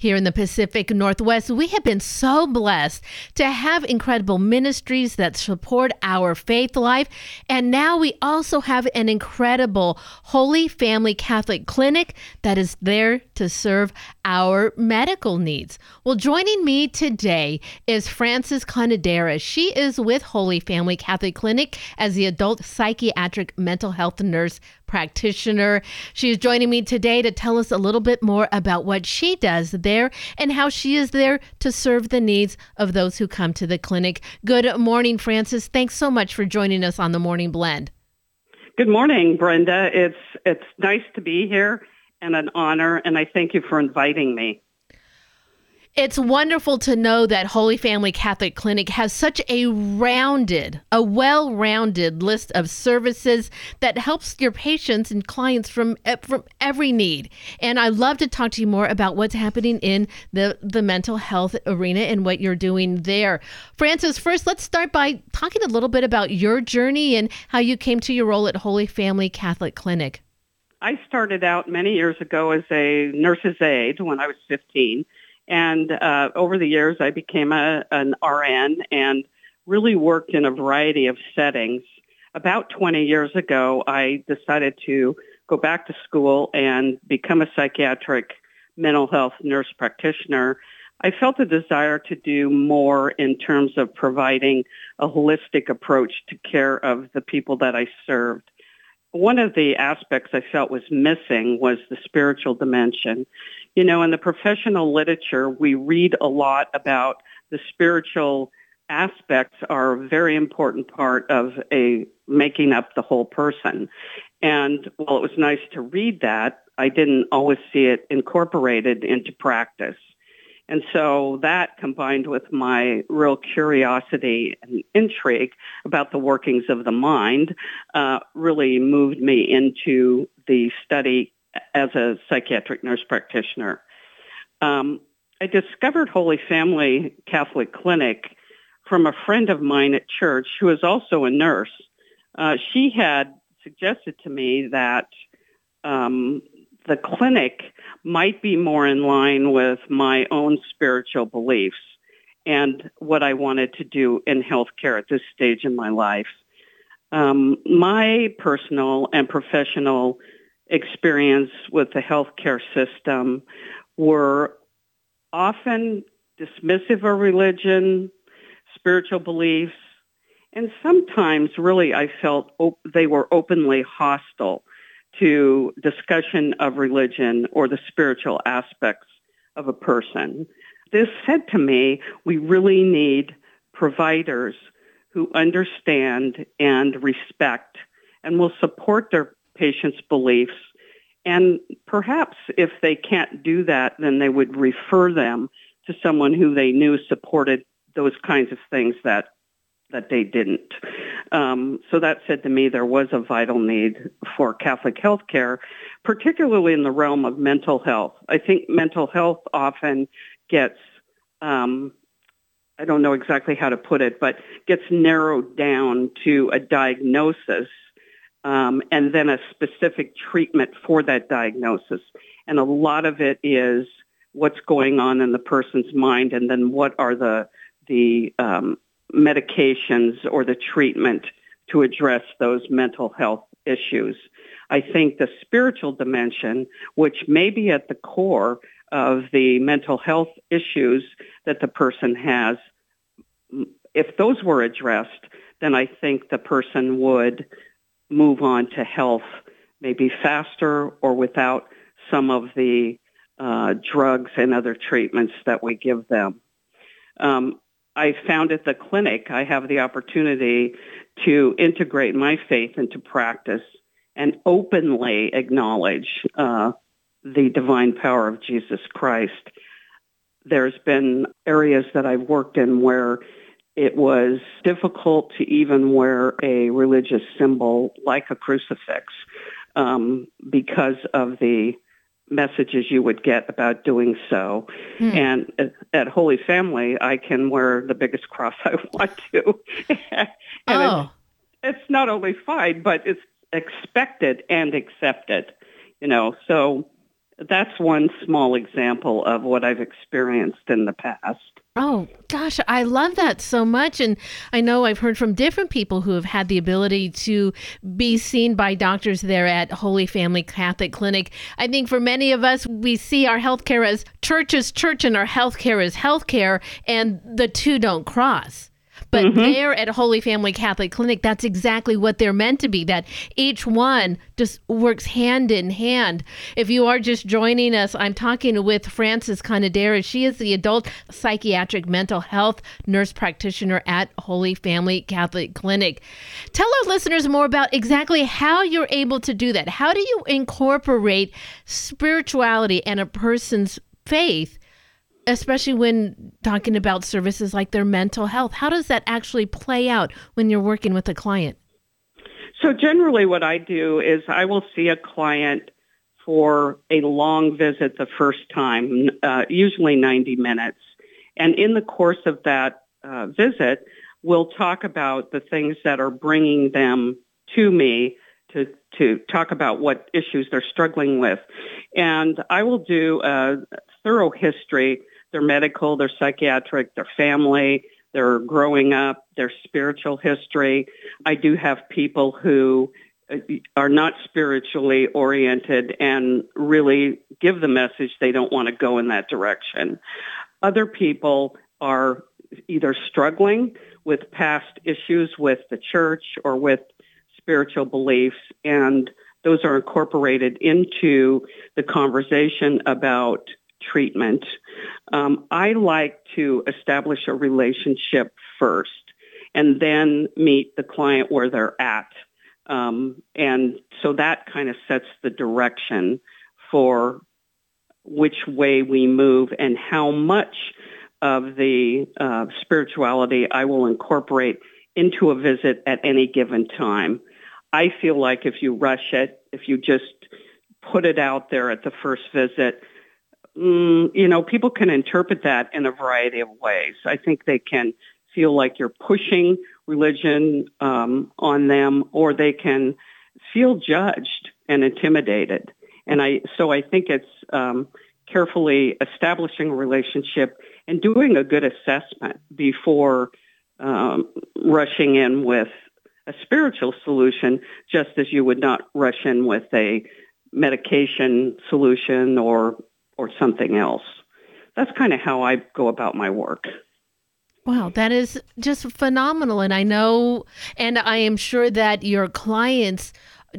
Here in the Pacific Northwest, we have been so blessed to have incredible ministries that support our faith life. And now we also have an incredible Holy Family Catholic Clinic that is there to serve our medical needs. Well, joining me today is Frances Conedera. She is with Holy Family Catholic Clinic as the adult psychiatric mental health nurse practitioner. She is joining me today to tell us a little bit more about what she does there and how she is there to serve the needs of those who come to the clinic. Good morning, Frances. Thanks so much for joining us on the Morning Blend. Good morning, Brenda. It's it's nice to be here and an honor and I thank you for inviting me. It's wonderful to know that Holy Family Catholic Clinic has such a rounded, a well rounded list of services that helps your patients and clients from, eh, from every need. And I'd love to talk to you more about what's happening in the, the mental health arena and what you're doing there. Frances, first, let's start by talking a little bit about your journey and how you came to your role at Holy Family Catholic Clinic. I started out many years ago as a nurse's aide when I was 15 and uh, over the years, I became a, an RN and really worked in a variety of settings. About 20 years ago, I decided to go back to school and become a psychiatric mental health nurse practitioner. I felt a desire to do more in terms of providing a holistic approach to care of the people that I served. One of the aspects I felt was missing was the spiritual dimension. You know, in the professional literature, we read a lot about the spiritual aspects are a very important part of a making up the whole person. And while it was nice to read that, I didn't always see it incorporated into practice. And so that combined with my real curiosity and intrigue about the workings of the mind uh, really moved me into the study as a psychiatric nurse practitioner. Um, I discovered Holy Family Catholic Clinic from a friend of mine at church who is also a nurse. Uh, she had suggested to me that um, the clinic might be more in line with my own spiritual beliefs and what I wanted to do in healthcare at this stage in my life. Um, my personal and professional experience with the healthcare system were often dismissive of religion, spiritual beliefs, and sometimes really I felt op- they were openly hostile to discussion of religion or the spiritual aspects of a person. This said to me, we really need providers who understand and respect and will support their patient's beliefs. And perhaps if they can't do that, then they would refer them to someone who they knew supported those kinds of things that that they didn't. Um, so that said to me there was a vital need for Catholic health care, particularly in the realm of mental health. I think mental health often gets um, I don't know exactly how to put it, but gets narrowed down to a diagnosis um, and then a specific treatment for that diagnosis. And a lot of it is what's going on in the person's mind, and then what are the the um, medications or the treatment to address those mental health issues. I think the spiritual dimension, which may be at the core of the mental health issues that the person has, if those were addressed, then I think the person would move on to health maybe faster or without some of the uh, drugs and other treatments that we give them. Um, I found at the clinic I have the opportunity to integrate my faith into practice and openly acknowledge uh, the divine power of Jesus Christ. There's been areas that I've worked in where it was difficult to even wear a religious symbol like a crucifix um, because of the messages you would get about doing so. Hmm. And at, at, Holy Family, I can wear the biggest cross I want to. and oh. it's, it's not only fine, but it's expected and accepted. You know, so that's one small example of what I've experienced in the past. Oh, gosh, I love that so much. And I know I've heard from different people who have had the ability to be seen by doctors there at Holy Family Catholic Clinic. I think for many of us, we see our healthcare as church is church and our healthcare is healthcare, and the two don't cross. But mm-hmm. there at Holy Family Catholic Clinic, that's exactly what they're meant to be, that each one just works hand in hand. If you are just joining us, I'm talking with Frances Conedera. She is the adult psychiatric mental health nurse practitioner at Holy Family Catholic Clinic. Tell our listeners more about exactly how you're able to do that. How do you incorporate spirituality and a person's faith especially when talking about services like their mental health. How does that actually play out when you're working with a client? So generally what I do is I will see a client for a long visit the first time, uh, usually 90 minutes. And in the course of that uh, visit, we'll talk about the things that are bringing them to me to, to talk about what issues they're struggling with. And I will do a thorough history their medical, their psychiatric, their family, their growing up, their spiritual history. I do have people who uh, are not spiritually oriented and really give the message they don't want to go in that direction. Other people are either struggling with past issues with the church or with spiritual beliefs and those are incorporated into the conversation about treatment. Um, I like to establish a relationship first and then meet the client where they're at. Um, and so that kind of sets the direction for which way we move and how much of the uh, spirituality I will incorporate into a visit at any given time. I feel like if you rush it, if you just put it out there at the first visit, mm, you know, people can interpret that in a variety of ways. I think they can feel like you're pushing religion um, on them, or they can feel judged and intimidated. And I, so I think it's um, carefully establishing a relationship and doing a good assessment before um, rushing in with a spiritual solution, just as you would not rush in with a medication solution or or something else. That's kind of how I go about my work. Wow, that is just phenomenal. And I know, and I am sure that your clients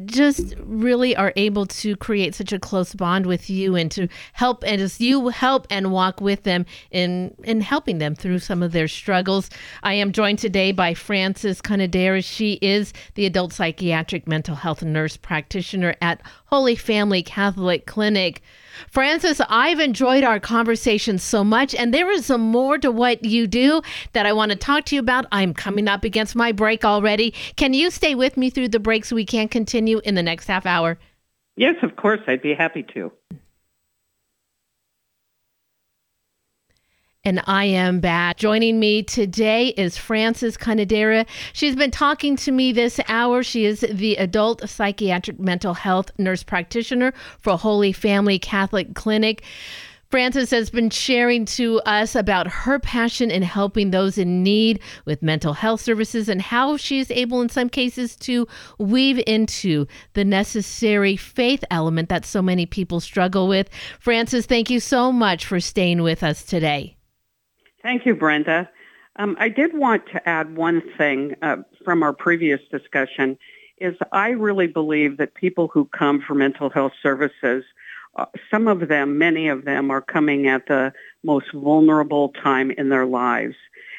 just really are able to create such a close bond with you and to help and as you help and walk with them in in helping them through some of their struggles. I am joined today by Frances Conedera. She is the adult psychiatric mental health nurse practitioner at Holy Family Catholic Clinic. Frances, I've enjoyed our conversation so much, and there is some more to what you do that I want to talk to you about. I'm coming up against my break already. Can you stay with me through the break so we can continue in the next half hour? Yes, of course. I'd be happy to. And I am back. Joining me today is Frances Conedera. She's been talking to me this hour. She is the adult psychiatric mental health nurse practitioner for Holy Family Catholic Clinic. Frances has been sharing to us about her passion in helping those in need with mental health services and how she is able, in some cases, to weave into the necessary faith element that so many people struggle with. Frances, thank you so much for staying with us today. Thank you, Brenda. Um, I did want to add one thing uh, from our previous discussion is I really believe that people who come for mental health services, uh, some of them, many of them are coming at the most vulnerable time in their lives.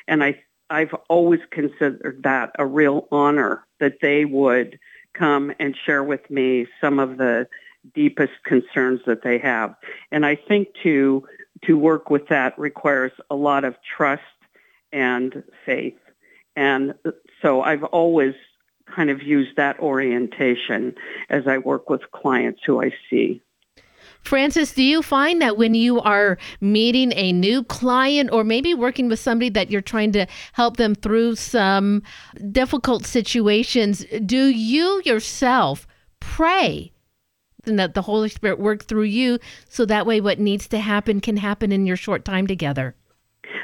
And I, I've always considered that a real honor that they would come and share with me some of the deepest concerns that they have. And I think to to work with that requires a lot of trust and faith. And so I've always kind of used that orientation as I work with clients who I see. Frances, do you find that when you are meeting a new client or maybe working with somebody that you're trying to help them through some difficult situations, do you yourself pray and that the Holy Spirit work through you so that way what needs to happen can happen in your short time together?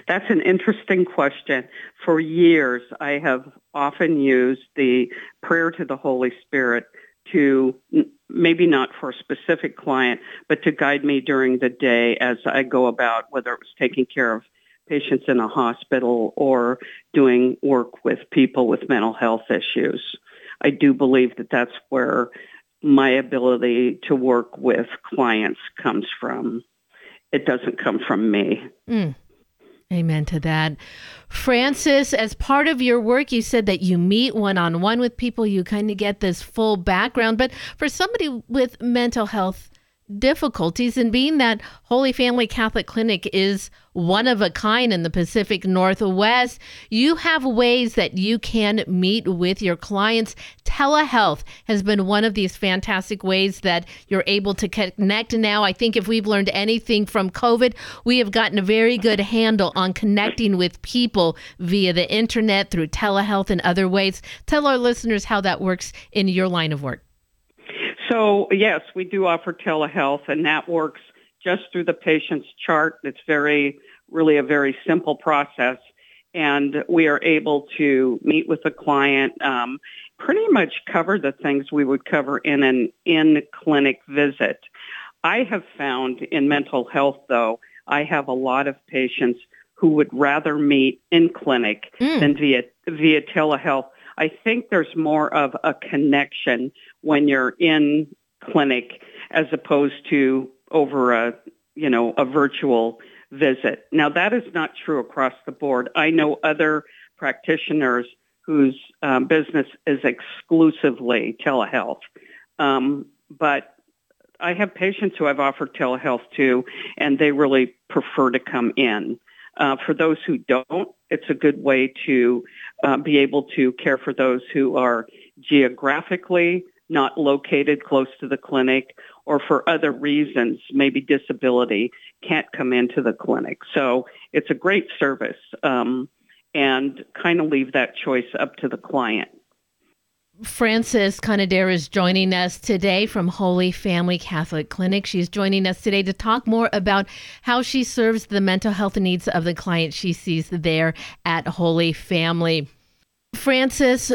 That's an interesting question. For years, I have often used the prayer to the Holy Spirit to maybe not for a specific client, but to guide me during the day as I go about, whether it was taking care of patients in a hospital or doing work with people with mental health issues. I do believe that that's where my ability to work with clients comes from. It doesn't come from me. Mm. Amen to that. Frances, as part of your work, you said that you meet one on one with people, you kind of get this full background. But for somebody with mental health difficulties and being that Holy Family Catholic Clinic is one of a kind in the Pacific Northwest, you have ways that you can meet with your clients. Telehealth has been one of these fantastic ways that you're able to connect now. I think if we've learned anything from COVID, we have gotten a very good handle on connecting with people via the internet, through telehealth, and other ways. Tell our listeners how that works in your line of work. So yes, we do offer telehealth and that works just through the patient's chart. It's very, really a very simple process. And we are able to meet with the client, um, pretty much cover the things we would cover in an in-clinic visit. I have found in mental health, though, I have a lot of patients who would rather meet in clinic mm. than via via telehealth I think there's more of a connection when you're in clinic as opposed to over a, you know, a virtual visit. Now that is not true across the board. I know other practitioners whose um, business is exclusively telehealth. Um, but I have patients who I've offered telehealth to, and they really prefer to come in. Uh, for those who don't, it's a good way to uh, be able to care for those who are geographically not located close to the clinic or for other reasons, maybe disability, can't come into the clinic. So it's a great service um, and kind of leave that choice up to the client. Frances Conedera is joining us today from Holy Family Catholic Clinic. She's joining us today to talk more about how she serves the mental health needs of the clients she sees there at Holy Family. Frances,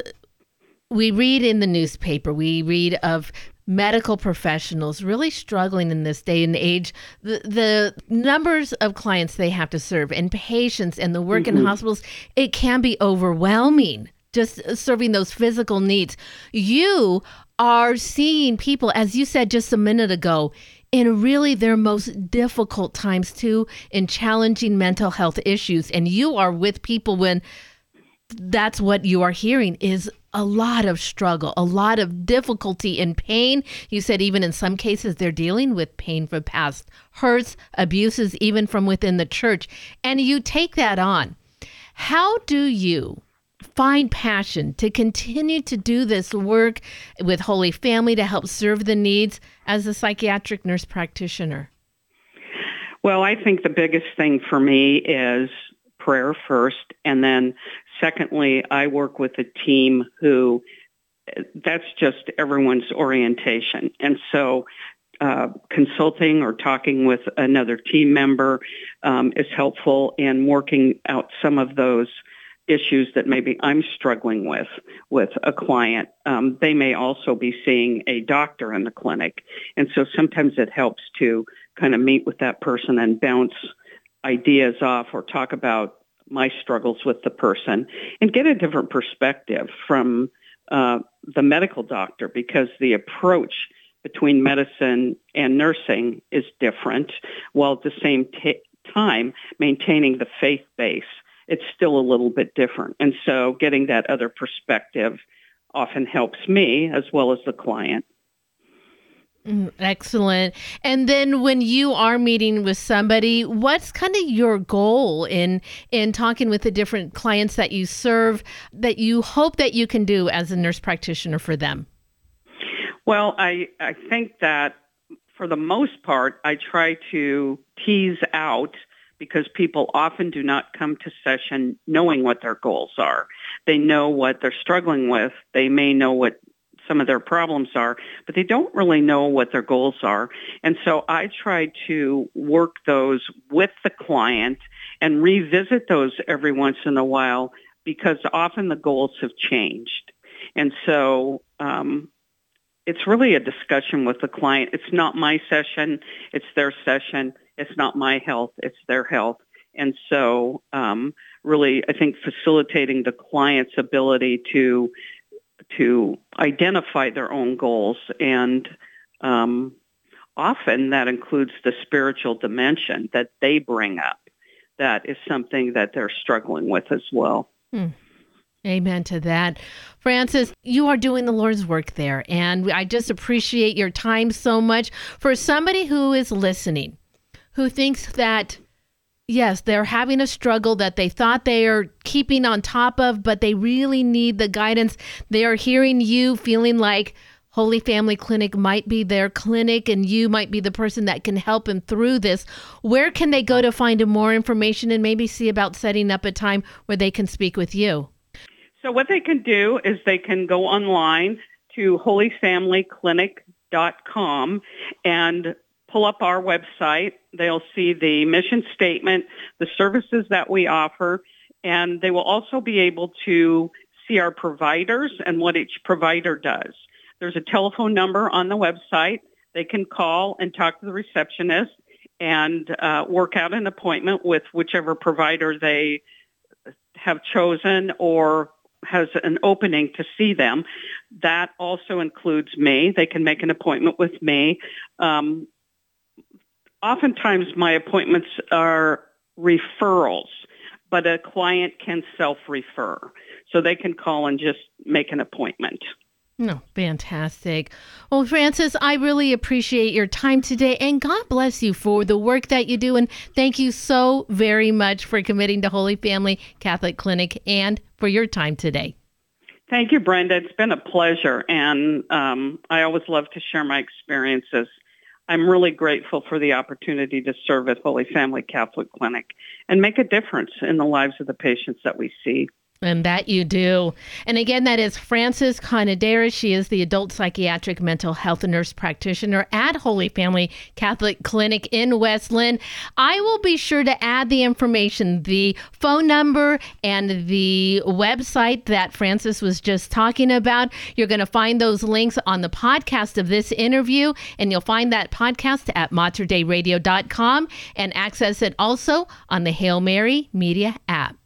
we read in the newspaper, we read of medical professionals really struggling in this day and age. The, the numbers of clients they have to serve and patients and the work mm-hmm. in hospitals, it can be overwhelming just uh, serving those physical needs. You are seeing people, as you said just a minute ago, in really their most difficult times too, in challenging mental health issues. And you are with people when that's what you are hearing is a lot of struggle, a lot of difficulty and pain. You said even in some cases they're dealing with pain from past hurts, abuses, even from within the church. And you take that on. How do you find passion to continue to do this work with Holy Family to help serve the needs as a psychiatric nurse practitioner? Well, I think the biggest thing for me is prayer first. And then secondly, I work with a team who that's just everyone's orientation. And so uh, consulting or talking with another team member um, is helpful in working out some of those issues that maybe I'm struggling with with a client. Um, they may also be seeing a doctor in the clinic. And so sometimes it helps to kind of meet with that person and bounce ideas off or talk about my struggles with the person and get a different perspective from uh, the medical doctor because the approach between medicine and nursing is different while at the same t- time maintaining the faith base it's still a little bit different. And so getting that other perspective often helps me as well as the client. Mm, excellent. And then when you are meeting with somebody, what's kind of your goal in in talking with the different clients that you serve that you hope that you can do as a nurse practitioner for them? Well, I I think that for the most part I try to tease out because people often do not come to session knowing what their goals are. They know what they're struggling with. They may know what some of their problems are, but they don't really know what their goals are. And so I try to work those with the client and revisit those every once in a while because often the goals have changed. And so um, it's really a discussion with the client. It's not my session. It's their session. It's not my health. It's their health. And so um, really, I think facilitating the client's ability to to identify their own goals and um, often that includes the spiritual dimension that they bring up. That is something that they're struggling with as well. Hmm. Amen to that. Frances, you are doing the Lord's work there. And I just appreciate your time so much. For somebody who is listening, who thinks that, yes, they're having a struggle that they thought they are keeping on top of, but they really need the guidance, they are hearing you feeling like, Holy Family Clinic might be their clinic and you might be the person that can help them through this. Where can they go to find more information and maybe see about setting up a time where they can speak with you? So what they can do is they can go online to holyfamilyclinic.com and pull up our website. They'll see the mission statement, the services that we offer, and they will also be able to see our providers and what each provider does. There's a telephone number on the website. They can call and talk to the receptionist and uh, work out an appointment with whichever provider they have chosen or has an opening to see them. That also includes me. They can make an appointment with me. Um, oftentimes my appointments are referrals, but a client can self-refer. So they can call and just make an appointment. No, fantastic. Well, Frances, I really appreciate your time today and God bless you for the work that you do. And thank you so very much for committing to Holy Family Catholic Clinic and for your time today. Thank you, Brenda. It's been a pleasure. And um, I always love to share my experiences. I'm really grateful for the opportunity to serve at Holy Family Catholic Clinic and make a difference in the lives of the patients that we see. And that you do. And again, that is Frances Conadares. She is the adult psychiatric mental health nurse practitioner at Holy Family Catholic Clinic in West Linn. I will be sure to add the information, the phone number and the website that Frances was just talking about. You're going to find those links on the podcast of this interview, and you'll find that podcast at materdeiradio.com and access it also on the Hail Mary Media app.